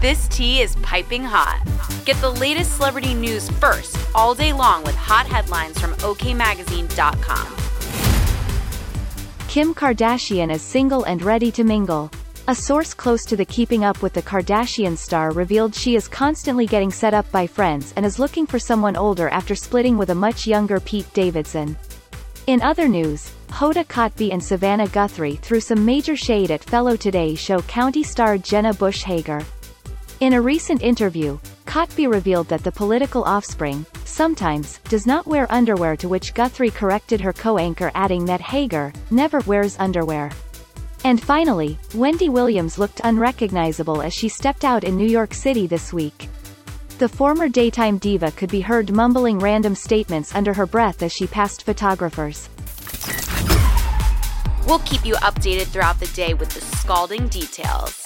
This tea is piping hot. Get the latest celebrity news first all day long with hot headlines from OKMagazine.com. Kim Kardashian is single and ready to mingle. A source close to the Keeping Up with the Kardashian star revealed she is constantly getting set up by friends and is looking for someone older after splitting with a much younger Pete Davidson. In other news, Hoda Kotb and Savannah Guthrie threw some major shade at fellow Today Show County star Jenna Bush Hager. In a recent interview, Kotb revealed that the political offspring, sometimes, does not wear underwear to which Guthrie corrected her co-anchor adding that Hager, never wears underwear. And finally, Wendy Williams looked unrecognizable as she stepped out in New York City this week. The former daytime diva could be heard mumbling random statements under her breath as she passed photographers. We'll keep you updated throughout the day with the scalding details.